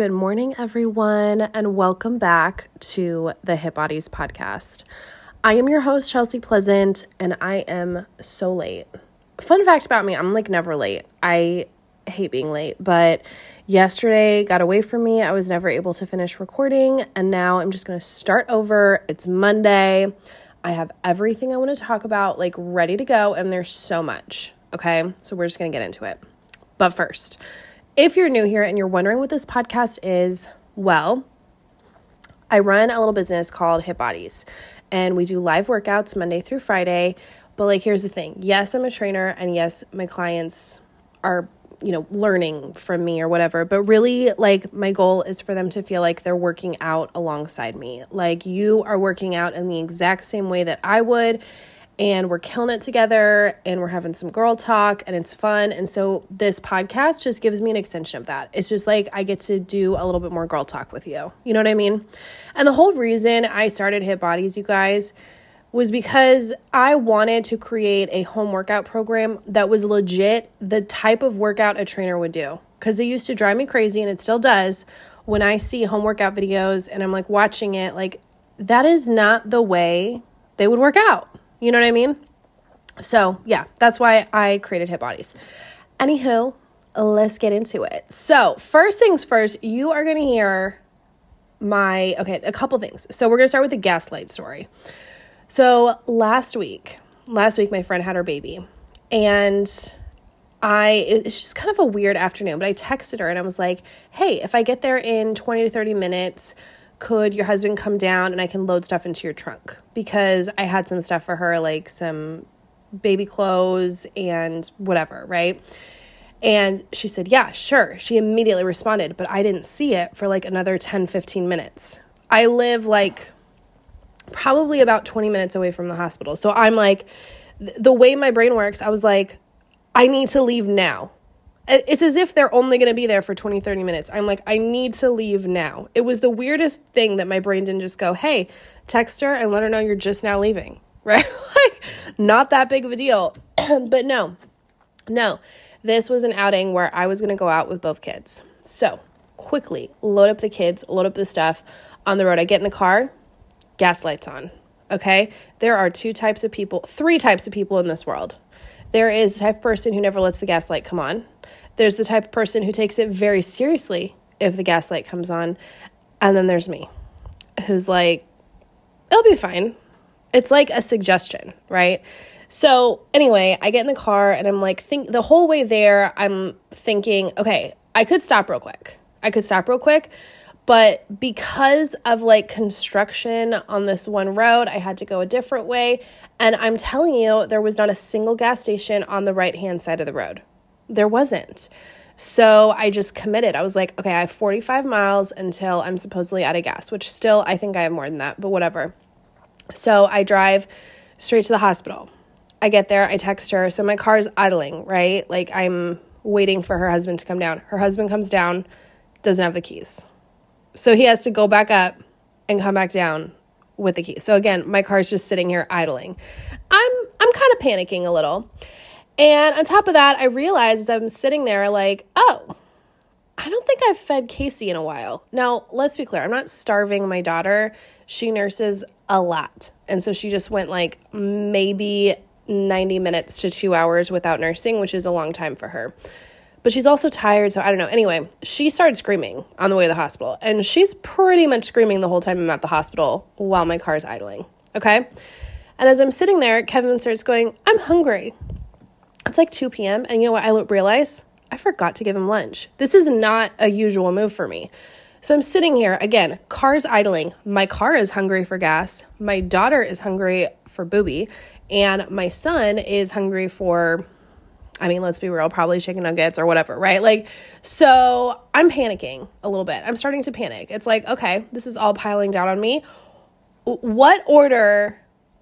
Good morning, everyone, and welcome back to the Hit Bodies podcast. I am your host, Chelsea Pleasant, and I am so late. Fun fact about me I'm like never late. I hate being late, but yesterday got away from me. I was never able to finish recording, and now I'm just gonna start over. It's Monday. I have everything I want to talk about, like ready to go, and there's so much. Okay, so we're just gonna get into it. But first, if you're new here and you're wondering what this podcast is, well, I run a little business called Hit Bodies, and we do live workouts Monday through Friday. But like, here's the thing yes, I'm a trainer, and yes, my clients are you know, learning from me or whatever. But really, like, my goal is for them to feel like they're working out alongside me. Like, you are working out in the exact same way that I would and we're killing it together and we're having some girl talk and it's fun. And so this podcast just gives me an extension of that. It's just like I get to do a little bit more girl talk with you. You know what I mean? And the whole reason I started Hit Bodies, you guys, was because I wanted to create a home workout program that was legit the type of workout a trainer would do. Because it used to drive me crazy and it still does when I see home workout videos and I'm like watching it, like, that is not the way they would work out. You know what I mean? So, yeah, that's why I created Hit Bodies. Anywho, let's get into it. So, first things first, you are going to hear my, okay, a couple things. So, we're going to start with the gaslight story. So, last week, last week, my friend had her baby, and I, it's just kind of a weird afternoon, but I texted her and I was like, hey, if I get there in 20 to 30 minutes, could your husband come down and I can load stuff into your trunk? Because I had some stuff for her, like some baby clothes and whatever, right? And she said, Yeah, sure. She immediately responded, but I didn't see it for like another 10, 15 minutes. I live like probably about 20 minutes away from the hospital. So I'm like, the way my brain works, I was like, I need to leave now. It's as if they're only going to be there for 20, 30 minutes. I'm like, I need to leave now. It was the weirdest thing that my brain didn't just go, hey, text her and let her know you're just now leaving, right? like, not that big of a deal. but no, no, this was an outing where I was going to go out with both kids. So quickly load up the kids, load up the stuff on the road. I get in the car, gas lights on. Okay. There are two types of people, three types of people in this world. There is the type of person who never lets the gaslight come on. There's the type of person who takes it very seriously if the gaslight comes on. And then there's me, who's like, it'll be fine. It's like a suggestion, right? So, anyway, I get in the car and I'm like, think the whole way there, I'm thinking, okay, I could stop real quick. I could stop real quick. But because of like construction on this one road, I had to go a different way. And I'm telling you, there was not a single gas station on the right hand side of the road there wasn't. So I just committed. I was like, okay, I have 45 miles until I'm supposedly out of gas, which still I think I have more than that, but whatever. So I drive straight to the hospital. I get there, I text her. So my car's idling, right? Like I'm waiting for her husband to come down. Her husband comes down, doesn't have the keys. So he has to go back up and come back down with the key. So again, my car's just sitting here idling. I'm I'm kind of panicking a little. And on top of that, I realized I'm sitting there, like, oh, I don't think I've fed Casey in a while. Now, let's be clear, I'm not starving my daughter. She nurses a lot. And so she just went like maybe 90 minutes to two hours without nursing, which is a long time for her. But she's also tired, so I don't know. Anyway, she started screaming on the way to the hospital, and she's pretty much screaming the whole time I'm at the hospital while my car's idling. Okay? And as I'm sitting there, Kevin starts going, I'm hungry. It's like 2 p.m. And you know what I realize? I forgot to give him lunch. This is not a usual move for me. So I'm sitting here again, car's idling. My car is hungry for gas. My daughter is hungry for booby. And my son is hungry for, I mean, let's be real, probably chicken nuggets or whatever, right? Like, so I'm panicking a little bit. I'm starting to panic. It's like, okay, this is all piling down on me. What order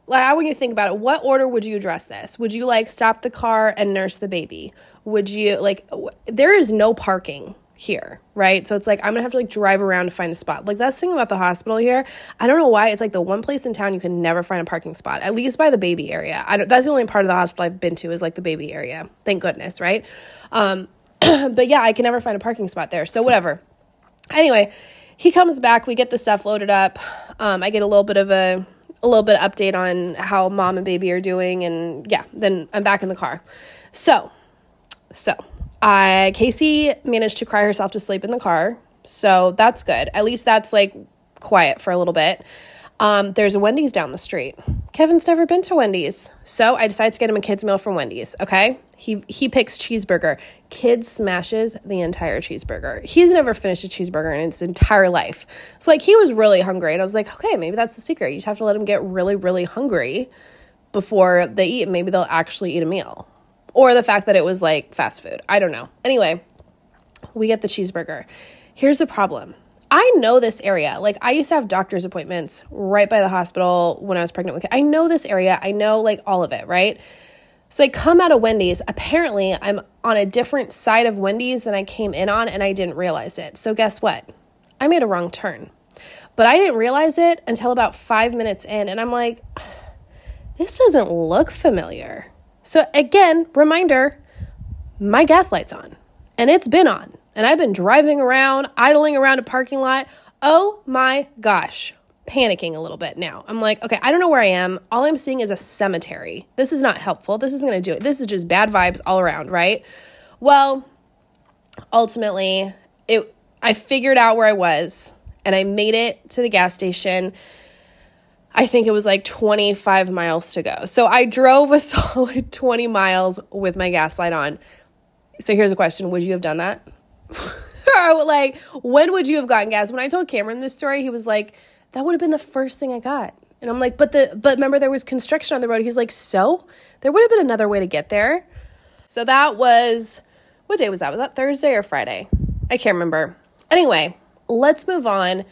like I want you to think about it what order would you address this would you like stop the car and nurse the baby would you like w- there is no parking here right? So it's like i'm gonna have to like drive around to find a spot. Like that's the thing about the hospital here. I don't know why. It's like the one place in town you can never find a parking spot at least by the baby area. I don't, that's the only part of the hospital i've been to is like the baby area. Thank goodness right? Um but yeah i can never find a parking spot there. So whatever. Anyway, he comes back. We get the stuff loaded up. Um, I get a little bit of a a little bit of update on how mom and baby are doing, and yeah, then I'm back in the car. So, so I Casey managed to cry herself to sleep in the car, so that's good. At least that's like quiet for a little bit. Um, there's a Wendy's down the street. Kevin's never been to Wendy's, so I decided to get him a kids meal from Wendy's. Okay, he he picks cheeseburger. Kid smashes the entire cheeseburger. He's never finished a cheeseburger in his entire life. So like he was really hungry, and I was like, okay, maybe that's the secret. You just have to let him get really really hungry before they eat. Maybe they'll actually eat a meal, or the fact that it was like fast food. I don't know. Anyway, we get the cheeseburger. Here's the problem I know this area. Like I used to have doctor's appointments right by the hospital when I was pregnant with I know this area. I know like all of it, right? So I come out of Wendy's. Apparently, I'm on a different side of Wendy's than I came in on and I didn't realize it. So guess what? I made a wrong turn. But I didn't realize it until about 5 minutes in and I'm like this doesn't look familiar. So again, reminder, my gas light's on and it's been on and I've been driving around, idling around a parking lot. Oh my gosh, panicking a little bit now. I'm like, okay, I don't know where I am. All I'm seeing is a cemetery. This is not helpful. This isn't going to do it. This is just bad vibes all around, right? Well, ultimately, it I figured out where I was and I made it to the gas station. I think it was like 25 miles to go. So I drove a solid 20 miles with my gas light on. So here's a question Would you have done that? or like, when would you have gotten gas? When I told Cameron this story, he was like, that would have been the first thing I got. And I'm like, but the but remember there was construction on the road. He's like, so there would have been another way to get there. So that was what day was that? Was that Thursday or Friday? I can't remember. Anyway, let's move on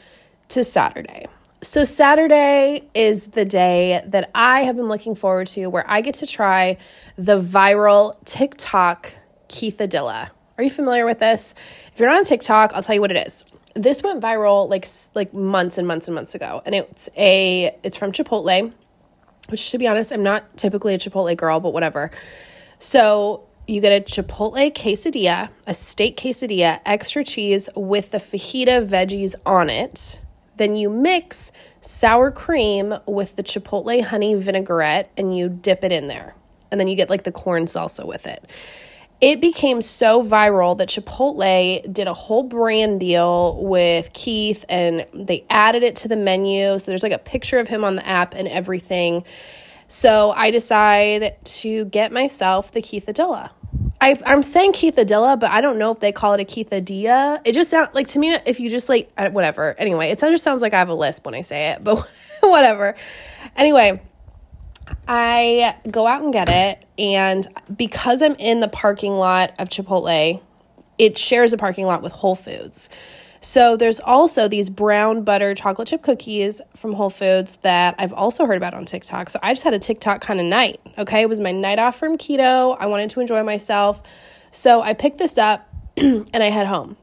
to Saturday. So Saturday is the day that I have been looking forward to where I get to try the viral TikTok Keithadilla. Are you familiar with this? If you're not on TikTok, I'll tell you what it is. This went viral like like months and months and months ago, and it's a it's from Chipotle, which to be honest, I'm not typically a Chipotle girl, but whatever. So you get a Chipotle quesadilla, a steak quesadilla, extra cheese with the fajita veggies on it. Then you mix sour cream with the Chipotle honey vinaigrette and you dip it in there. And then you get like the corn salsa with it it became so viral that Chipotle did a whole brand deal with Keith and they added it to the menu. So there's like a picture of him on the app and everything. So I decide to get myself the Keith Keithadilla. I, I'm saying Keithadilla, but I don't know if they call it a Keithadilla. It just sounds like to me, if you just like, whatever. Anyway, it just sounds like I have a lisp when I say it, but whatever. Anyway, I go out and get it, and because I'm in the parking lot of Chipotle, it shares a parking lot with Whole Foods. So there's also these brown butter chocolate chip cookies from Whole Foods that I've also heard about on TikTok. So I just had a TikTok kind of night. Okay, it was my night off from keto. I wanted to enjoy myself. So I picked this up and I head home.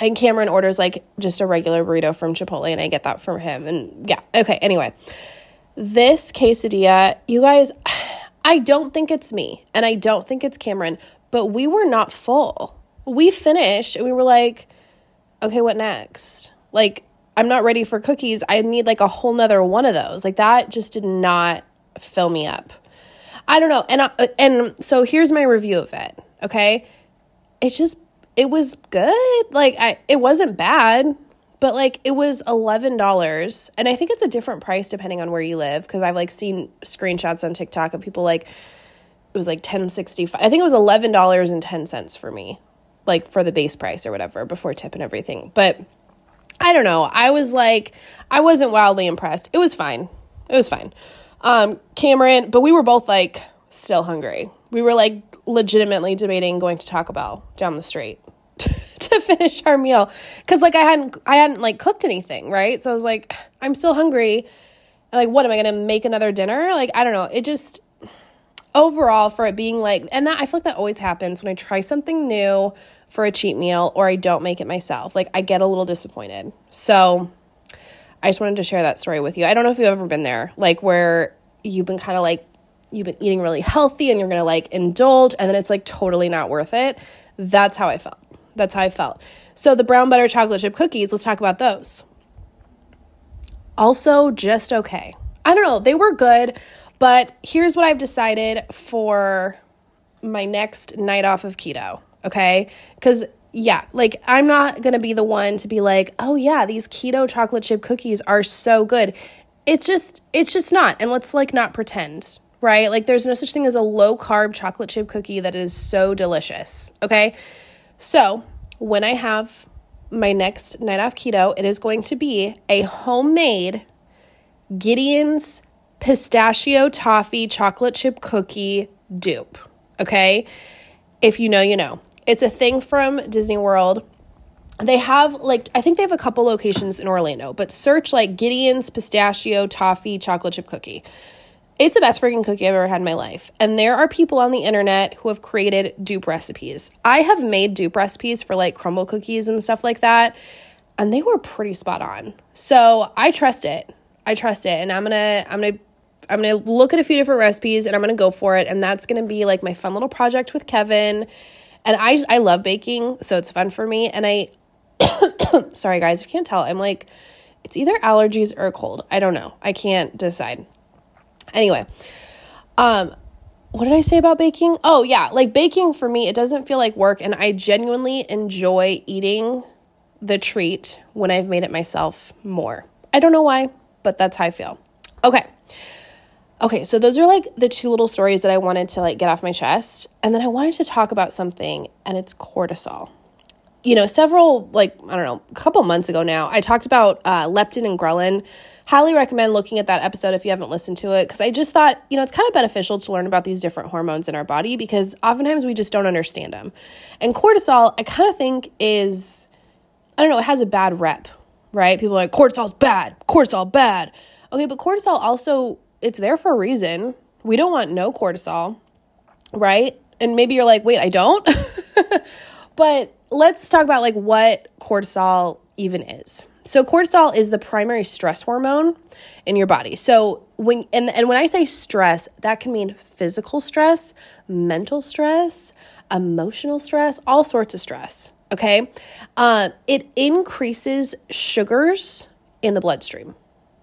And Cameron orders like just a regular burrito from Chipotle and I get that from him. And yeah, okay, anyway. This quesadilla, you guys, I don't think it's me and I don't think it's Cameron, but we were not full. We finished and we were like, okay, what next? Like, I'm not ready for cookies. I need like a whole nother one of those. Like, that just did not fill me up. I don't know. And I, uh, and so here's my review of it. Okay? It just it was good. Like I it wasn't bad but like it was $11 and i think it's a different price depending on where you live because i've like seen screenshots on tiktok of people like it was like 1065 i think it was $11.10 for me like for the base price or whatever before tip and everything. But i don't know. I was like i wasn't wildly impressed. It was fine. It was fine. Um cameron but we were both like still hungry. We were like legitimately debating going to taco bell down the street to finish our meal. Because like i hadn't i hadn't like cooked anything right? So i was like i'm still hungry. Like what am i gonna make another dinner? Like i don't know. It just overall for it being like and that i feel like that always happens when i try something new for a cheat meal or i don't make it myself like i get a little disappointed so i just wanted to share that story with you i don't know if you've ever been there like where you've been kind of like you've been eating really healthy and you're gonna like indulge and then it's like totally not worth it that's how i felt That's how I felt. So the brown butter chocolate chip cookies, let's talk about those. Also, just okay. I don't know, they were good, but here's what I've decided for my next night off of keto, okay? Because yeah, like I'm not gonna be the one to be like, oh yeah, these keto chocolate chip cookies are so good. It's just, it's just not. And let's like not pretend, right? Like there's no such thing as a low carb chocolate chip cookie that is so delicious, okay? So when I have my next night off keto, it is going to be a homemade Gideon's pistachio toffee chocolate chip cookie dupe. Okay. If you know, you know. It's a thing from Disney World. They have like I think they have a couple locations in Orlando, but search like Gideon's pistachio toffee chocolate chip cookie. It's the best freaking cookie I've ever had in my life. And there are people on the internet who have created dupe recipes. I have made dupe recipes for like crumble cookies and stuff like that, and they were pretty spot on. So I trust it. I trust it. And I'm gonna I'm gonna I'm gonna look at a few different recipes and I'm gonna go for it. And that's gonna be like my fun little project with Kevin. And I I love baking, so it's fun for me. And I sorry guys, if you can't tell, I'm like it's either allergies or a cold. I don't know. I can't decide. Anyway, um what did I say about baking? Oh, yeah, like baking for me, it doesn't feel like work and I genuinely enjoy eating the treat when I've made it myself more. I don't know why, but that's how I feel. Okay. Okay, so those are like the two little stories that I wanted to like get off my chest. And then I wanted to talk about something and it's cortisol. You know, several like I don't know, a couple months ago now, I talked about uh, leptin and ghrelin. Highly recommend looking at that episode if you haven't listened to it because I just thought, you know, it's kind of beneficial to learn about these different hormones in our body because oftentimes we just don't understand them. And cortisol, I kind of think is I don't know, it has a bad rep, right? People are like cortisol's bad, cortisol bad. Okay, but cortisol also it's there for a reason. We don't want no cortisol, right? And maybe you're like, wait, I don't. but let's talk about like what cortisol even is. So cortisol is the primary stress hormone in your body. So when and, and when I say stress, that can mean physical stress, mental stress, emotional stress, all sorts of stress. Okay. Uh, it increases sugars in the bloodstream.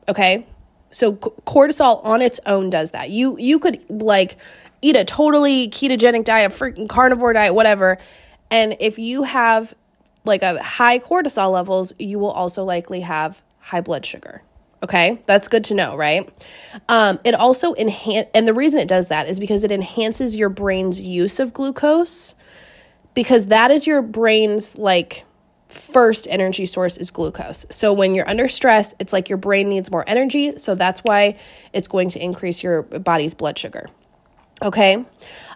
Okay. So cortisol on its own does that. You you could like eat a totally ketogenic diet, freaking carnivore diet, whatever, and if you have like a high cortisol levels, you will also likely have high blood sugar. Okay, that's good to know, right? Um, it also enhance, and the reason it does that is because it enhances your brain's use of glucose, because that is your brain's like first energy source is glucose. So when you're under stress, it's like your brain needs more energy. So that's why it's going to increase your body's blood sugar. Okay.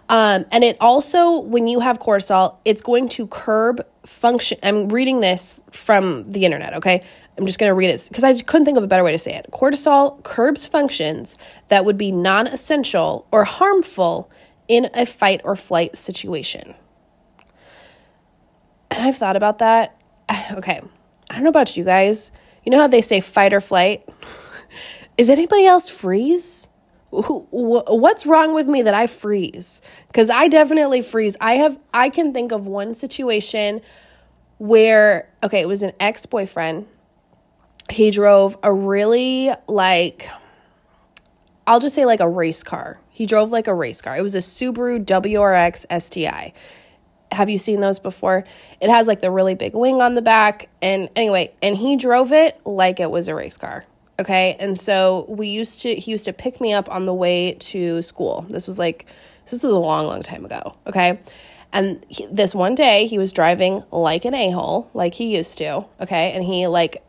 Um, and it also, when you have cortisol, it's going to curb function. I'm reading this from the internet. Okay. I'm just going to read it because I couldn't think of a better way to say it. Cortisol curbs functions that would be non essential or harmful in a fight or flight situation. And I've thought about that okay, I don't know about you guys. You know how they say fight or flight? Is anybody else freeze? What's wrong with me that I freeze? Because I definitely freeze. I have, I can think of one situation where, okay, it was an ex boyfriend. He drove a really like, I'll just say like a race car. He drove like a race car. It was a Subaru WRX STI have you seen those before? It has like the really big wing on the back. And anyway, and he drove it like it was a race car. Okay. And so we used to, he used to pick me up on the way to school. This was like, this was a long, long time ago. Okay. And he, this one day he was driving like an a hole, like he used to. Okay. And he like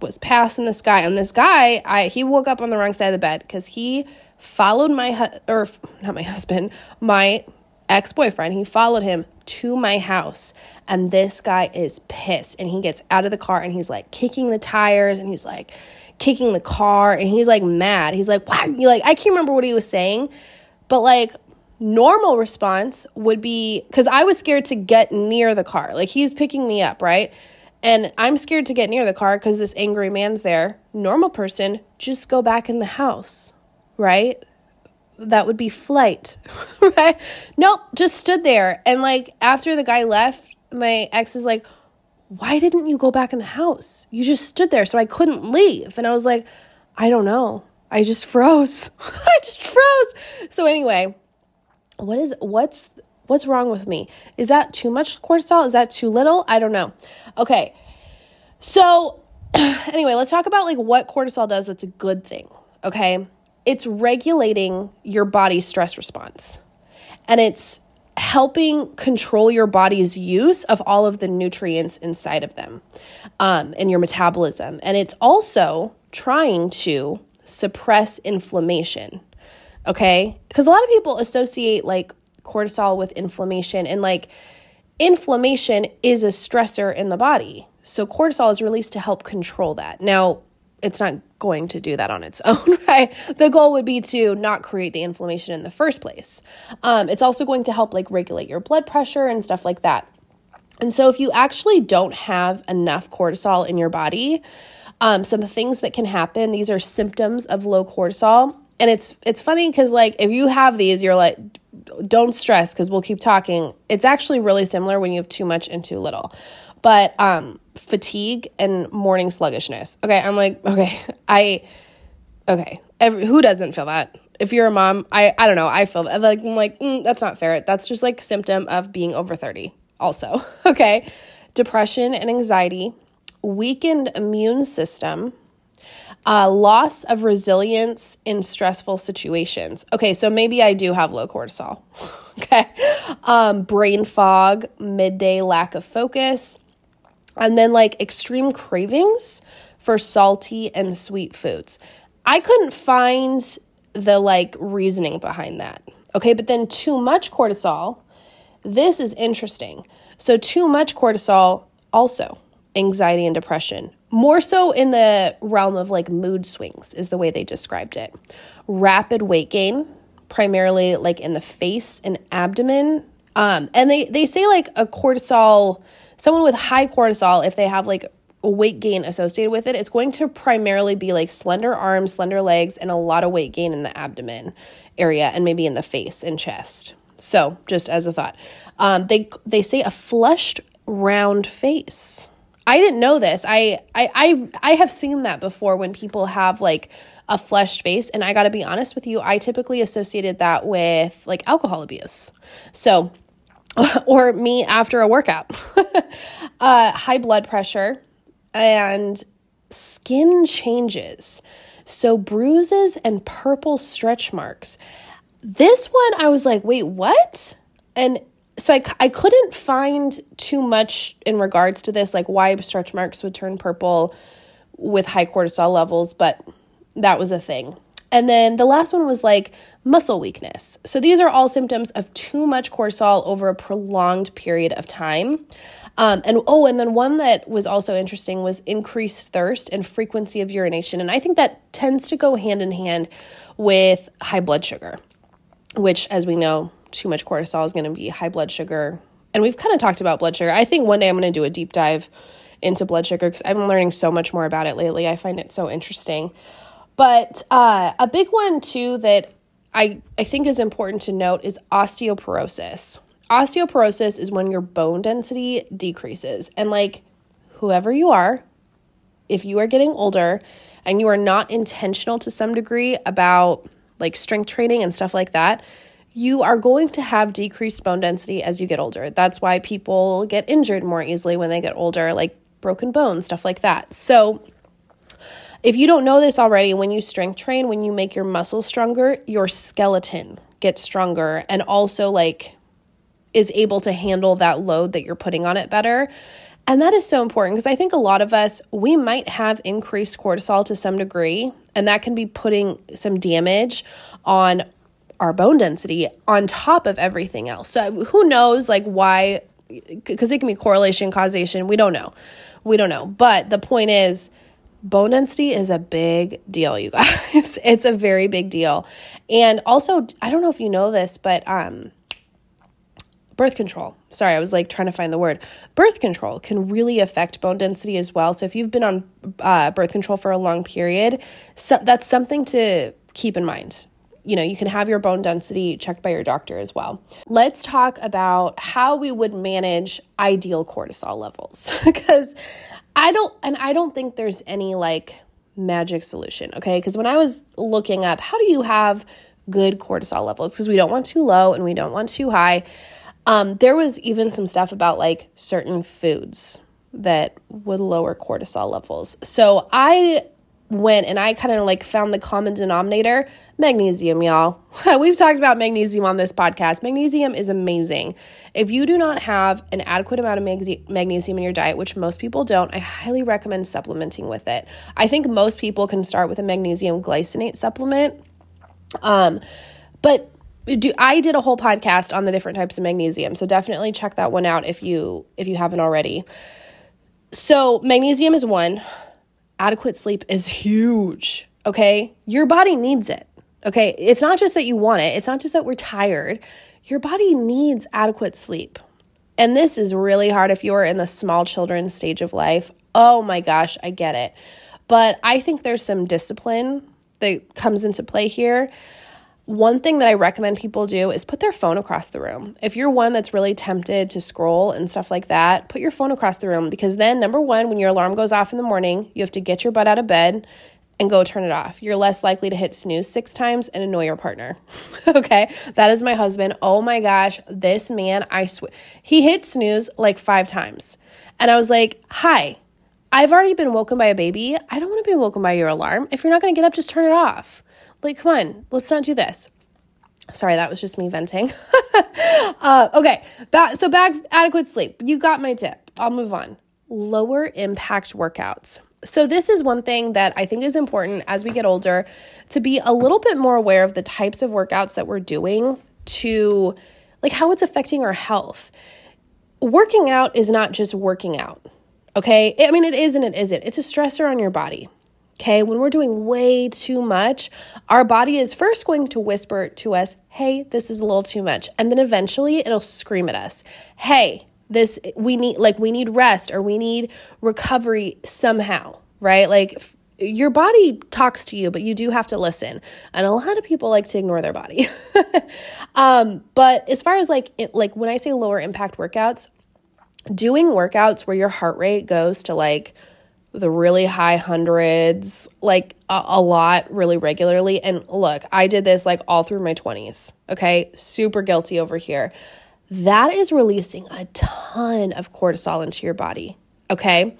was passing this guy. And this guy, I, he woke up on the wrong side of the bed because he followed my, hu- or not my husband, my ex boyfriend. He followed him to my house and this guy is pissed and he gets out of the car and he's like kicking the tires and he's like kicking the car and he's like mad. He's like? You like I can't remember what he was saying, but like normal response would be cuz I was scared to get near the car. Like he's picking me up, right? And I'm scared to get near the car cuz this angry man's there. Normal person just go back in the house, right? That would be flight, right? Nope, just stood there. And like after the guy left, my ex is like, why didn't you go back in the house? You just stood there, so I couldn't leave. And I was like, I don't know. I just froze. I just froze. So anyway, what is what's what's wrong with me? Is that too much cortisol? Is that too little? I don't know. Okay. So anyway, let's talk about like what cortisol does that's a good thing. Okay? It's regulating your body's stress response. And it's helping control your body's use of all of the nutrients inside of them um, and your metabolism. And it's also trying to suppress inflammation. Okay? Because a lot of people associate like cortisol with inflammation, and like inflammation is a stressor in the body. So cortisol is released to help control that. Now, it's not going to do that on its own, right? The goal would be to not create the inflammation in the first place. Um, it's also going to help like regulate your blood pressure and stuff like that. And so, if you actually don't have enough cortisol in your body, um, some things that can happen. These are symptoms of low cortisol, and it's it's funny because like if you have these, you're like, don't stress because we'll keep talking. It's actually really similar when you have too much and too little but um fatigue and morning sluggishness. Okay, I'm like, okay, I okay, every, who doesn't feel that? If you're a mom, I I don't know, I feel that. Like I'm like, mm, that's not fair. That's just like symptom of being over 30 also. Okay? Depression and anxiety, weakened immune system, uh, loss of resilience in stressful situations. Okay, so maybe I do have low cortisol. okay. Um, brain fog, midday lack of focus, and then like extreme cravings for salty and sweet foods. I couldn't find the like reasoning behind that. Okay, but then too much cortisol, this is interesting. So, too much cortisol also anxiety and depression. More so in the realm of like mood swings, is the way they described it. Rapid weight gain, primarily like in the face and abdomen. Um, and they, they say like a cortisol someone with high cortisol, if they have like weight gain associated with it, it's going to primarily be like slender arms, slender legs, and a lot of weight gain in the abdomen area and maybe in the face and chest. So, just as a thought, um, they they say a flushed, round face. I didn't know this. I I I I have seen that before when people have like a flushed face, and I got to be honest with you, I typically associated that with like alcohol abuse. So or me after a workout. uh, high blood pressure and skin changes. So, bruises and purple stretch marks. This one, I was like, wait, what? And so I, I couldn't find too much in regards to this, like why stretch marks would turn purple with high cortisol levels, but that was a thing. And then the last one was like muscle weakness. So these are all symptoms of too much cortisol over a prolonged period of time. Um, and oh, and then one that was also interesting was increased thirst and frequency of urination. And I think that tends to go hand in hand with high blood sugar, which, as we know, too much cortisol is going to be high blood sugar. And we've kind of talked about blood sugar. I think one day I'm going to do a deep dive into blood sugar because I've been learning so much more about it lately. I find it so interesting. But uh, a big one too that I, I think is important to note is osteoporosis. Osteoporosis is when your bone density decreases. And like whoever you are, if you are getting older and you are not intentional to some degree about like strength training and stuff like that, you are going to have decreased bone density as you get older. That's why people get injured more easily when they get older, like broken bones, stuff like that. So, if you don't know this already, when you strength train, when you make your muscles stronger, your skeleton gets stronger and also like is able to handle that load that you're putting on it better. And that is so important because I think a lot of us, we might have increased cortisol to some degree, and that can be putting some damage on our bone density on top of everything else. So who knows like why because it can be correlation causation, we don't know. We don't know. But the point is bone density is a big deal, you guys. it's a very big deal. And also, I don't know if you know this, but um birth control. Sorry, I was like trying to find the word. Birth control can really affect bone density as well. So if you've been on uh, birth control for a long period, so that's something to keep in mind. you know, you can have your bone density checked by your doctor as well. Let's talk about how we would manage ideal cortisol levels because I don't and I don't think there's any like magic solution, okay? Because when I was looking up how do you have good cortisol levels because we don't want too low and we don't want too high. Um, there was even some stuff about like certain foods that would lower cortisol levels. So I went and I kind of like found the common denominator magnesium, y'all. We've talked about magnesium on this podcast. Magnesium is amazing. If you do not have an adequate amount of mag- magnesium in your diet, which most people don't, I highly recommend supplementing with it. I think most people can start with a magnesium glycinate supplement. Um, but do I did a whole podcast on the different types of magnesium, so definitely check that one out if you if you haven't already. So magnesium is one. Adequate sleep is huge. Okay, your body needs it. Okay, it's not just that you want it. It's not just that we're tired. Your body needs adequate sleep. And this is really hard if you're in the small children stage of life. Oh my gosh, I get it. But I think there's some discipline that comes into play here one thing that I recommend people do is put their phone across the room. If you're one that's really tempted to scroll and stuff like that, put your phone across the room because then, number one, when your alarm goes off in the morning, you have to get your butt out of bed and go turn it off. You're less likely to hit snooze six times and annoy your partner. okay, that is my husband. Oh my gosh, this man, I swear, he hit snooze like five times. And I was like, hi. I've already been woken by a baby. I don't want to be woken by your alarm. If you're not going to get up, just turn it off. Like, come on, let's not do this. Sorry, that was just me venting. uh, okay, ba- so bag adequate sleep. You got my tip. I'll move on. Lower impact workouts. So, this is one thing that I think is important as we get older to be a little bit more aware of the types of workouts that we're doing to like how it's affecting our health. Working out is not just working out, okay? I mean, it is and it isn't. It's a stressor on your body. Okay, when we're doing way too much, our body is first going to whisper to us, hey, this is a little too much. And then eventually it'll scream at us, hey, this, we need, like, we need rest or we need recovery somehow, right? Like, your body talks to you, but you do have to listen. And a lot of people like to ignore their body. um, but as far as like, it, like when I say lower impact workouts, doing workouts where your heart rate goes to like, the really high hundreds, like a, a, lot, really regularly. And look, I did this like all through my 20s. Okay. Super guilty over here. That is releasing a ton of cortisol into your body. Okay.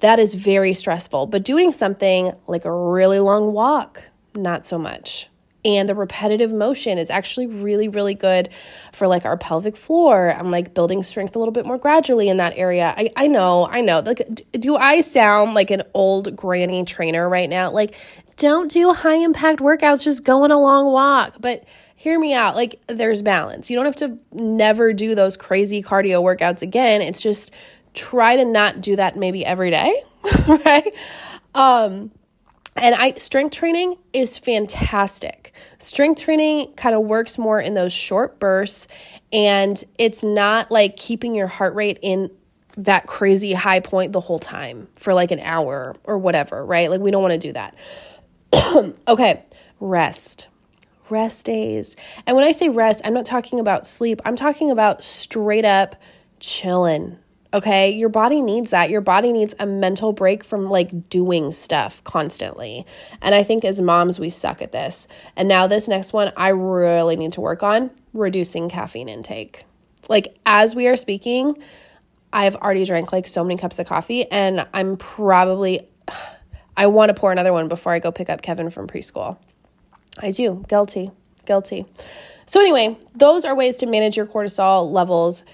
That is very stressful. But doing something like a really long walk, not so much and the repetitive motion is actually really really good for like our pelvic floor and like building strength a little bit more gradually in that area. I, I know i know. Like do i sound like an old granny trainer right now? Like don't do high impact workouts just go on a long walk. But hear me out like there's balance. You don't have to never do those crazy cardio workouts again. It's just try to not do that maybe every day right? Um and I strength training is fantastic. Strength training kind of works more in those short bursts and it's not like keeping your heart rate in that crazy high point the whole time for like an hour or whatever, right? Like we don't want to do that. okay, rest. Rest days. And when I say rest, I'm not talking about sleep. I'm talking about straight up chilling Okay. Your body needs that. Your body needs a mental break from like doing stuff constantly. And I think as moms, we suck at this. And now, this next one, I really need to work on reducing caffeine intake. Like, as we are speaking, I've already drank like so many cups of coffee, and I'm probably, I want to pour another one before I go pick up Kevin from preschool. I do. Guilty. Guilty. So, anyway, those are ways to manage your cortisol levels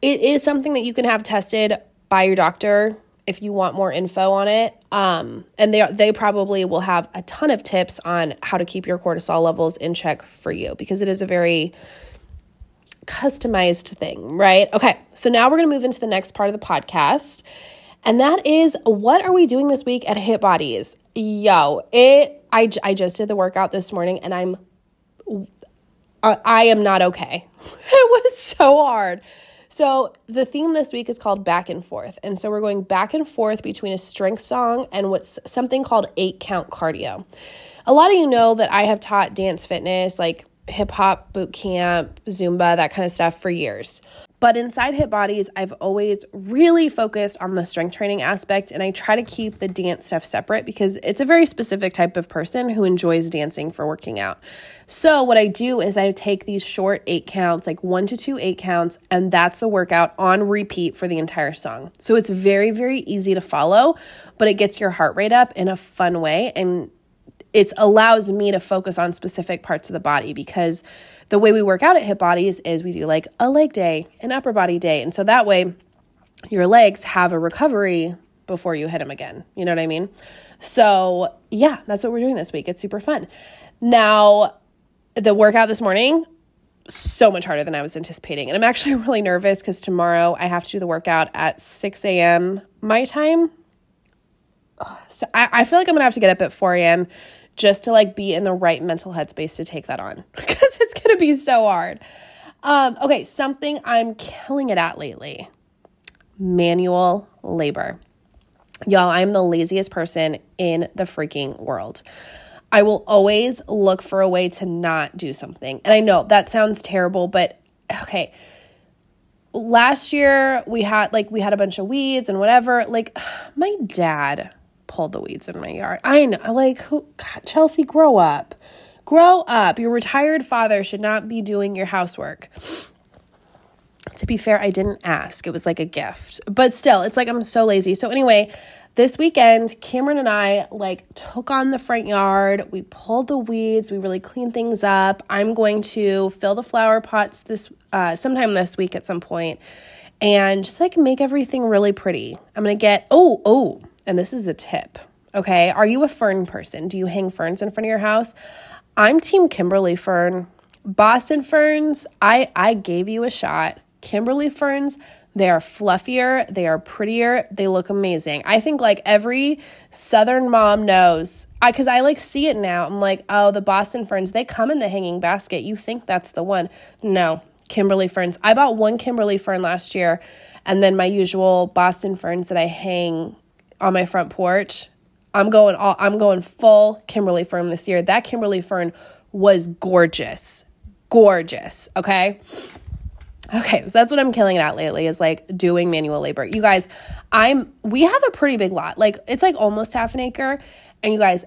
it is something that you can have tested by your doctor if you want more info on it. Um, and they they probably will have a ton of tips on how to keep your cortisol levels in check for you because it is a very customized thing, right? Okay, so now we're gonna move into the next part of the podcast, and that is what are we doing this week at Hit Bodies? Yo, it I I just did the workout this morning, and I'm I am not okay. It was so hard. So the theme this week is called back and forth. And so we're going back and forth between a strength song and what's something called eight count cardio. a lot of you know that I have taught dance fitness, like hip hop boot camp, Zumba, that kind of stuff for years. But inside Hit Bodies, I've always really focused on the strength training aspect, and I try to keep the dance stuff separate because it's a very specific type of person who enjoys dancing for working out. So, what I do is I take these short eight counts, like one to two eight counts, and that's the workout on repeat for the entire song. So, it's very, very easy to follow, but it gets your heart rate up in a fun way and it allows me to focus on specific parts of the body because the way we work out at Hit Bodies is we do like a leg day, an upper body day. And so that way your legs have a recovery before you hit them again. You know what I mean? So, yeah, that's what we're doing this week. It's super fun. Now, the workout this morning, so much harder than I was anticipating. And I'm actually really nervous because tomorrow I have to do the workout at 6 a.m. my time. So I, I feel like I'm gonna have to get up at 4 a.m just to like be in the right mental headspace to take that on because it's going to be so hard. Um, okay, something I'm killing it at lately manual labor. Y'all, I'm the laziest person in the freaking world. I will always look for a way to not do something. And I know that sounds terrible, but okay. Last year we had like we had a bunch of weeds and whatever. Like my dad pulled the weeds in my yard. I know, like, who, God, Chelsea, grow up. Grow up. Your retired father should not be doing your housework. To be fair, I didn't ask. It was like a gift. But still, it's like I'm so lazy. So, anyway, this weekend, Cameron and I like took on the front yard. We pulled the weeds. We really cleaned things up. I'm going to fill the flower pots this uh, sometime this week at some point, and just like make everything really pretty. I'm gonna get oh oh and this is a tip. Okay. Are you a fern person? Do you hang ferns in front of your house? I'm team Kimberly fern. Boston ferns, I I gave you a shot. Kimberly ferns, they are fluffier, they are prettier, they look amazing. I think like every southern mom knows. I cuz I like see it now. I'm like, "Oh, the Boston ferns, they come in the hanging basket. You think that's the one." No, Kimberly ferns. I bought one Kimberly fern last year and then my usual Boston ferns that I hang on my front porch. I'm going all I'm going full Kimberly fern this year. That Kimberly fern was gorgeous. Gorgeous, okay? Okay, so that's what I'm killing it at lately is like doing manual labor. You guys, I'm we have a pretty big lot. Like it's like almost half an acre. And you guys,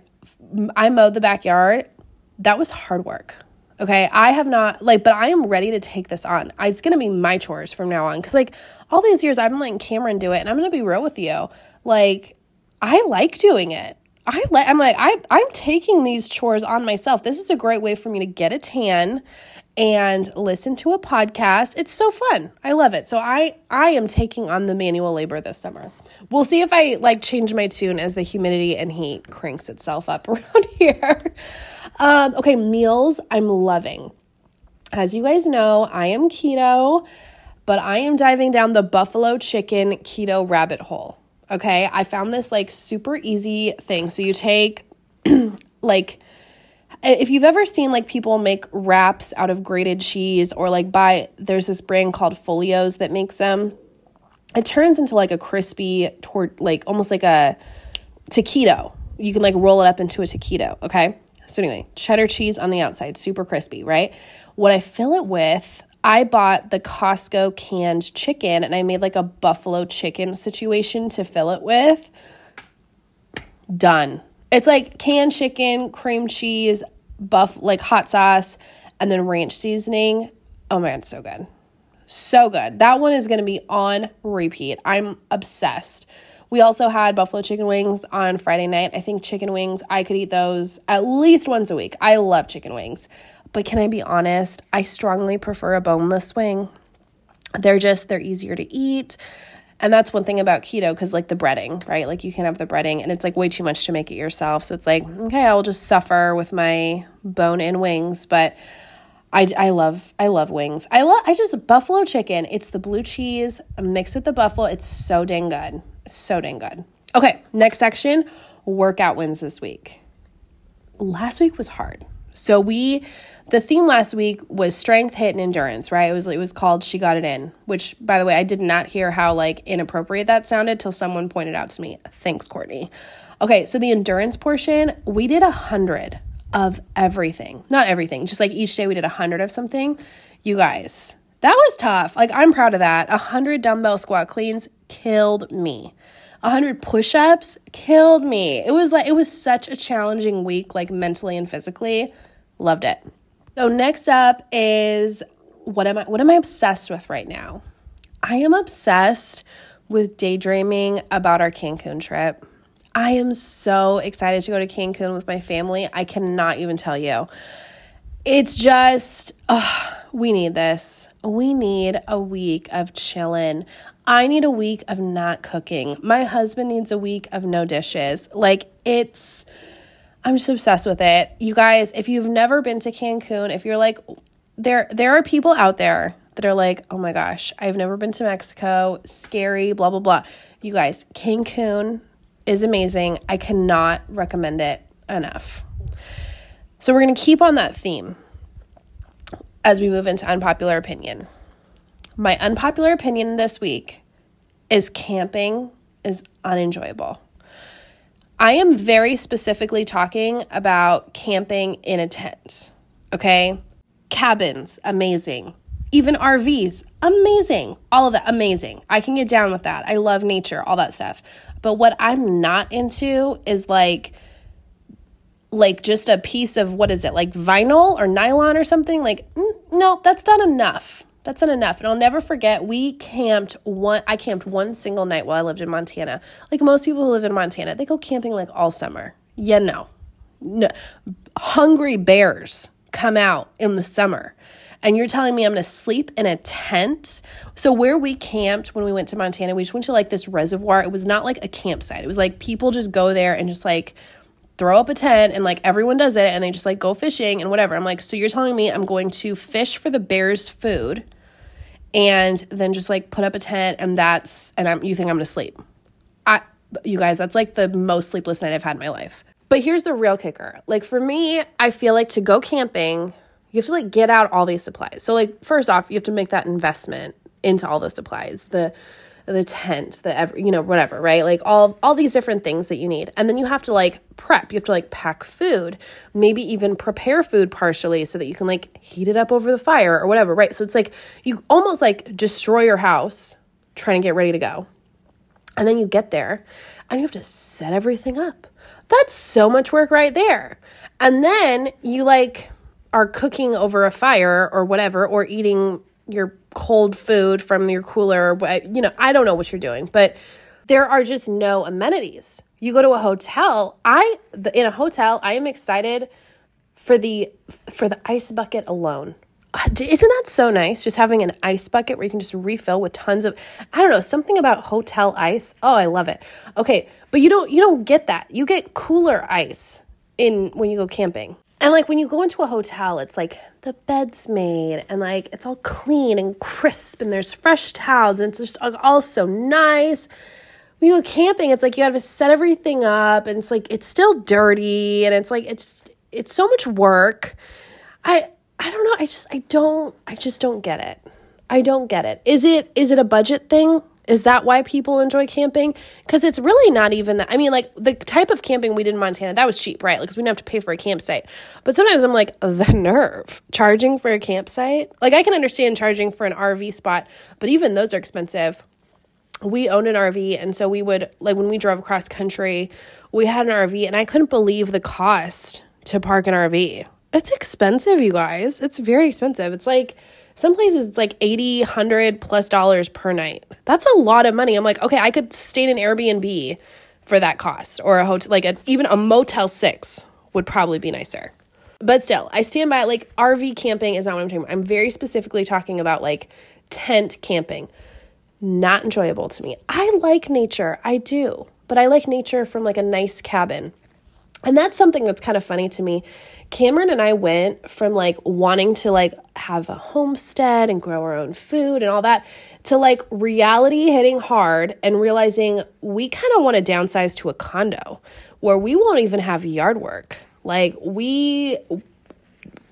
I mowed the backyard. That was hard work. Okay, I have not like, but I am ready to take this on. It's gonna be my chores from now on because like all these years I've been letting Cameron do it, and I'm gonna be real with you. Like, I like doing it. I like I'm like I I'm taking these chores on myself. This is a great way for me to get a tan and listen to a podcast. It's so fun. I love it. So I I am taking on the manual labor this summer. We'll see if I like change my tune as the humidity and heat cranks itself up around here. Um, okay, meals I'm loving. As you guys know, I am keto, but I am diving down the buffalo chicken keto rabbit hole. Okay. I found this like super easy thing. So you take like, if you've ever seen like people make wraps out of grated cheese or like buy, there's this brand called Folios that makes them, it turns into like a crispy, tort, like almost like a taquito. You can like roll it up into a taquito. Okay. So anyway, cheddar cheese on the outside, super crispy, right? What I fill it with, I bought the Costco canned chicken and I made like a buffalo chicken situation to fill it with. Done. It's like canned chicken, cream cheese, buff like hot sauce, and then ranch seasoning. Oh man, so good. So good. That one is going to be on repeat. I'm obsessed. We also had buffalo chicken wings on Friday night. I think chicken wings, I could eat those at least once a week. I love chicken wings. But can I be honest? I strongly prefer a boneless wing. They're just, they're easier to eat. And that's one thing about keto because, like, the breading, right? Like, you can have the breading and it's like way too much to make it yourself. So it's like, okay, I'll just suffer with my bone in wings. But I, I love I love wings. I love I just buffalo chicken. It's the blue cheese mixed with the buffalo. It's so dang good. So dang good. Okay, next section, workout wins this week. Last week was hard. So we the theme last week was strength, hit, and endurance, right? It was it was called She Got It In, which by the way, I did not hear how like inappropriate that sounded till someone pointed out to me. Thanks, Courtney. Okay, so the endurance portion, we did a hundred, of everything. Not everything, just like each day we did a 100 of something. You guys, that was tough. Like, I'm proud of that. A 100 dumbbell squat cleans killed me. 100 push ups killed me. It was like, it was such a challenging week, like mentally and physically. Loved it. So, next up is what am I, what am I obsessed with right now? I am obsessed with daydreaming about our Cancun trip. I am so excited to go to Cancun with my family. I cannot even tell you. It's just, oh, we need this. We need a week of chilling. I need a week of not cooking. My husband needs a week of no dishes. Like, it's, I'm just obsessed with it. You guys, if you've never been to Cancun, if you're like, there, there are people out there that are like, oh my gosh, I've never been to Mexico, scary, blah, blah, blah. You guys, Cancun is amazing. I cannot recommend it enough. So, we're going to keep on that theme as we move into unpopular opinion. My unpopular opinion this week is camping is unenjoyable. I am very specifically talking about camping in a tent, okay? Cabins, amazing. Even RVs, amazing. All of that, amazing. I can get down with that. I love nature, all that stuff. But what I'm not into is like like just a piece of what is it? Like vinyl or nylon or something? Like no, that's not enough. That's not enough. And I'll never forget we camped one I camped one single night while I lived in Montana. Like most people who live in Montana, they go camping like all summer. Yeah, no. No. Hungry bears come out in the summer and you're telling me I'm to sleep in a tent. So, where we camped when we went to Montana, we just went to like this reservoir. It was not like a campsite, it was like people just go there and just like throw up a tent and like everyone does it and they just like go fishing and whatever. I'm like, so you're telling me I'm going to fish for the bears' food and then just like put up a tent and that's and I'm you think I'm going to sleep. I you guys, that's like the most sleepless night I've had in my life. But here's the real kicker. Like for me, I feel like to go camping, you have to like get out all these supplies. So like first off, you have to make that investment into all those supplies. The the tent, the every, you know, whatever, right? Like all all these different things that you need. And then you have to like prep. You have to like pack food, maybe even prepare food partially so that you can like heat it up over the fire or whatever, right? So it's like you almost like destroy your house trying to get ready to go. And then you get there and you have to set everything up. That's so much work right there. And then you like are cooking over a fire or whatever, or eating your cold food from your cooler, you know, I don't know what you're doing, but there are just no amenities. You go to a hotel, I in a hotel, I am excited for the for the ice bucket alone. Uh, isn't that so nice? Just having an ice bucket where you can just refill with tons of I don't know, something about hotel ice. Oh, I love it. Okay, but you don't you don't get that. You get cooler ice in when you go camping. And like when you go into a hotel, it's like the bed's made and like it's all clean and crisp and there's fresh towels and it's just all so nice. When you go camping, it's like you have to set everything up and it's like it's still dirty and it's like it's it's so much work. I I don't know. I just I don't I just don't get it. I don't get it. Is it is it a budget thing? Is that why people enjoy camping? Because it's really not even that. I mean, like the type of camping we did in Montana, that was cheap, right? Because we didn't have to pay for a campsite. But sometimes I'm like, the nerve charging for a campsite. Like I can understand charging for an RV spot, but even those are expensive. We owned an RV, and so we would like when we drove across country, we had an RV, and I couldn't believe the cost to park an RV. It's expensive, you guys. It's very expensive. It's like some places it's like 80, 100 plus dollars per night. That's a lot of money. I'm like, okay, I could stay in an Airbnb for that cost or a hotel, like a, even a Motel 6 would probably be nicer. But still, I stand by like RV camping is not what I'm talking about. I'm very specifically talking about like tent camping. Not enjoyable to me. I like nature, I do, but I like nature from like a nice cabin. And that's something that's kind of funny to me Cameron and I went from like wanting to like have a homestead and grow our own food and all that to like reality hitting hard and realizing we kind of want to downsize to a condo where we won't even have yard work. Like we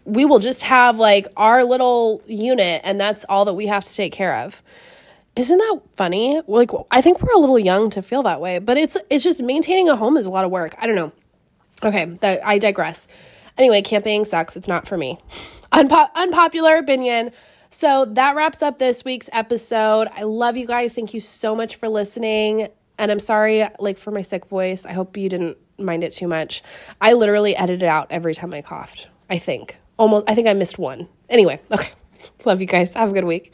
we will just have like our little unit and that's all that we have to take care of. Isn't that funny? Like I think we're a little young to feel that way, but it's it's just maintaining a home is a lot of work. I don't know. Okay, that I digress. Anyway, camping sucks. It's not for me. Unpo- unpopular opinion. So that wraps up this week's episode. I love you guys. Thank you so much for listening. And I'm sorry, like, for my sick voice. I hope you didn't mind it too much. I literally edited out every time I coughed, I think. Almost, I think I missed one. Anyway, okay. Love you guys. Have a good week.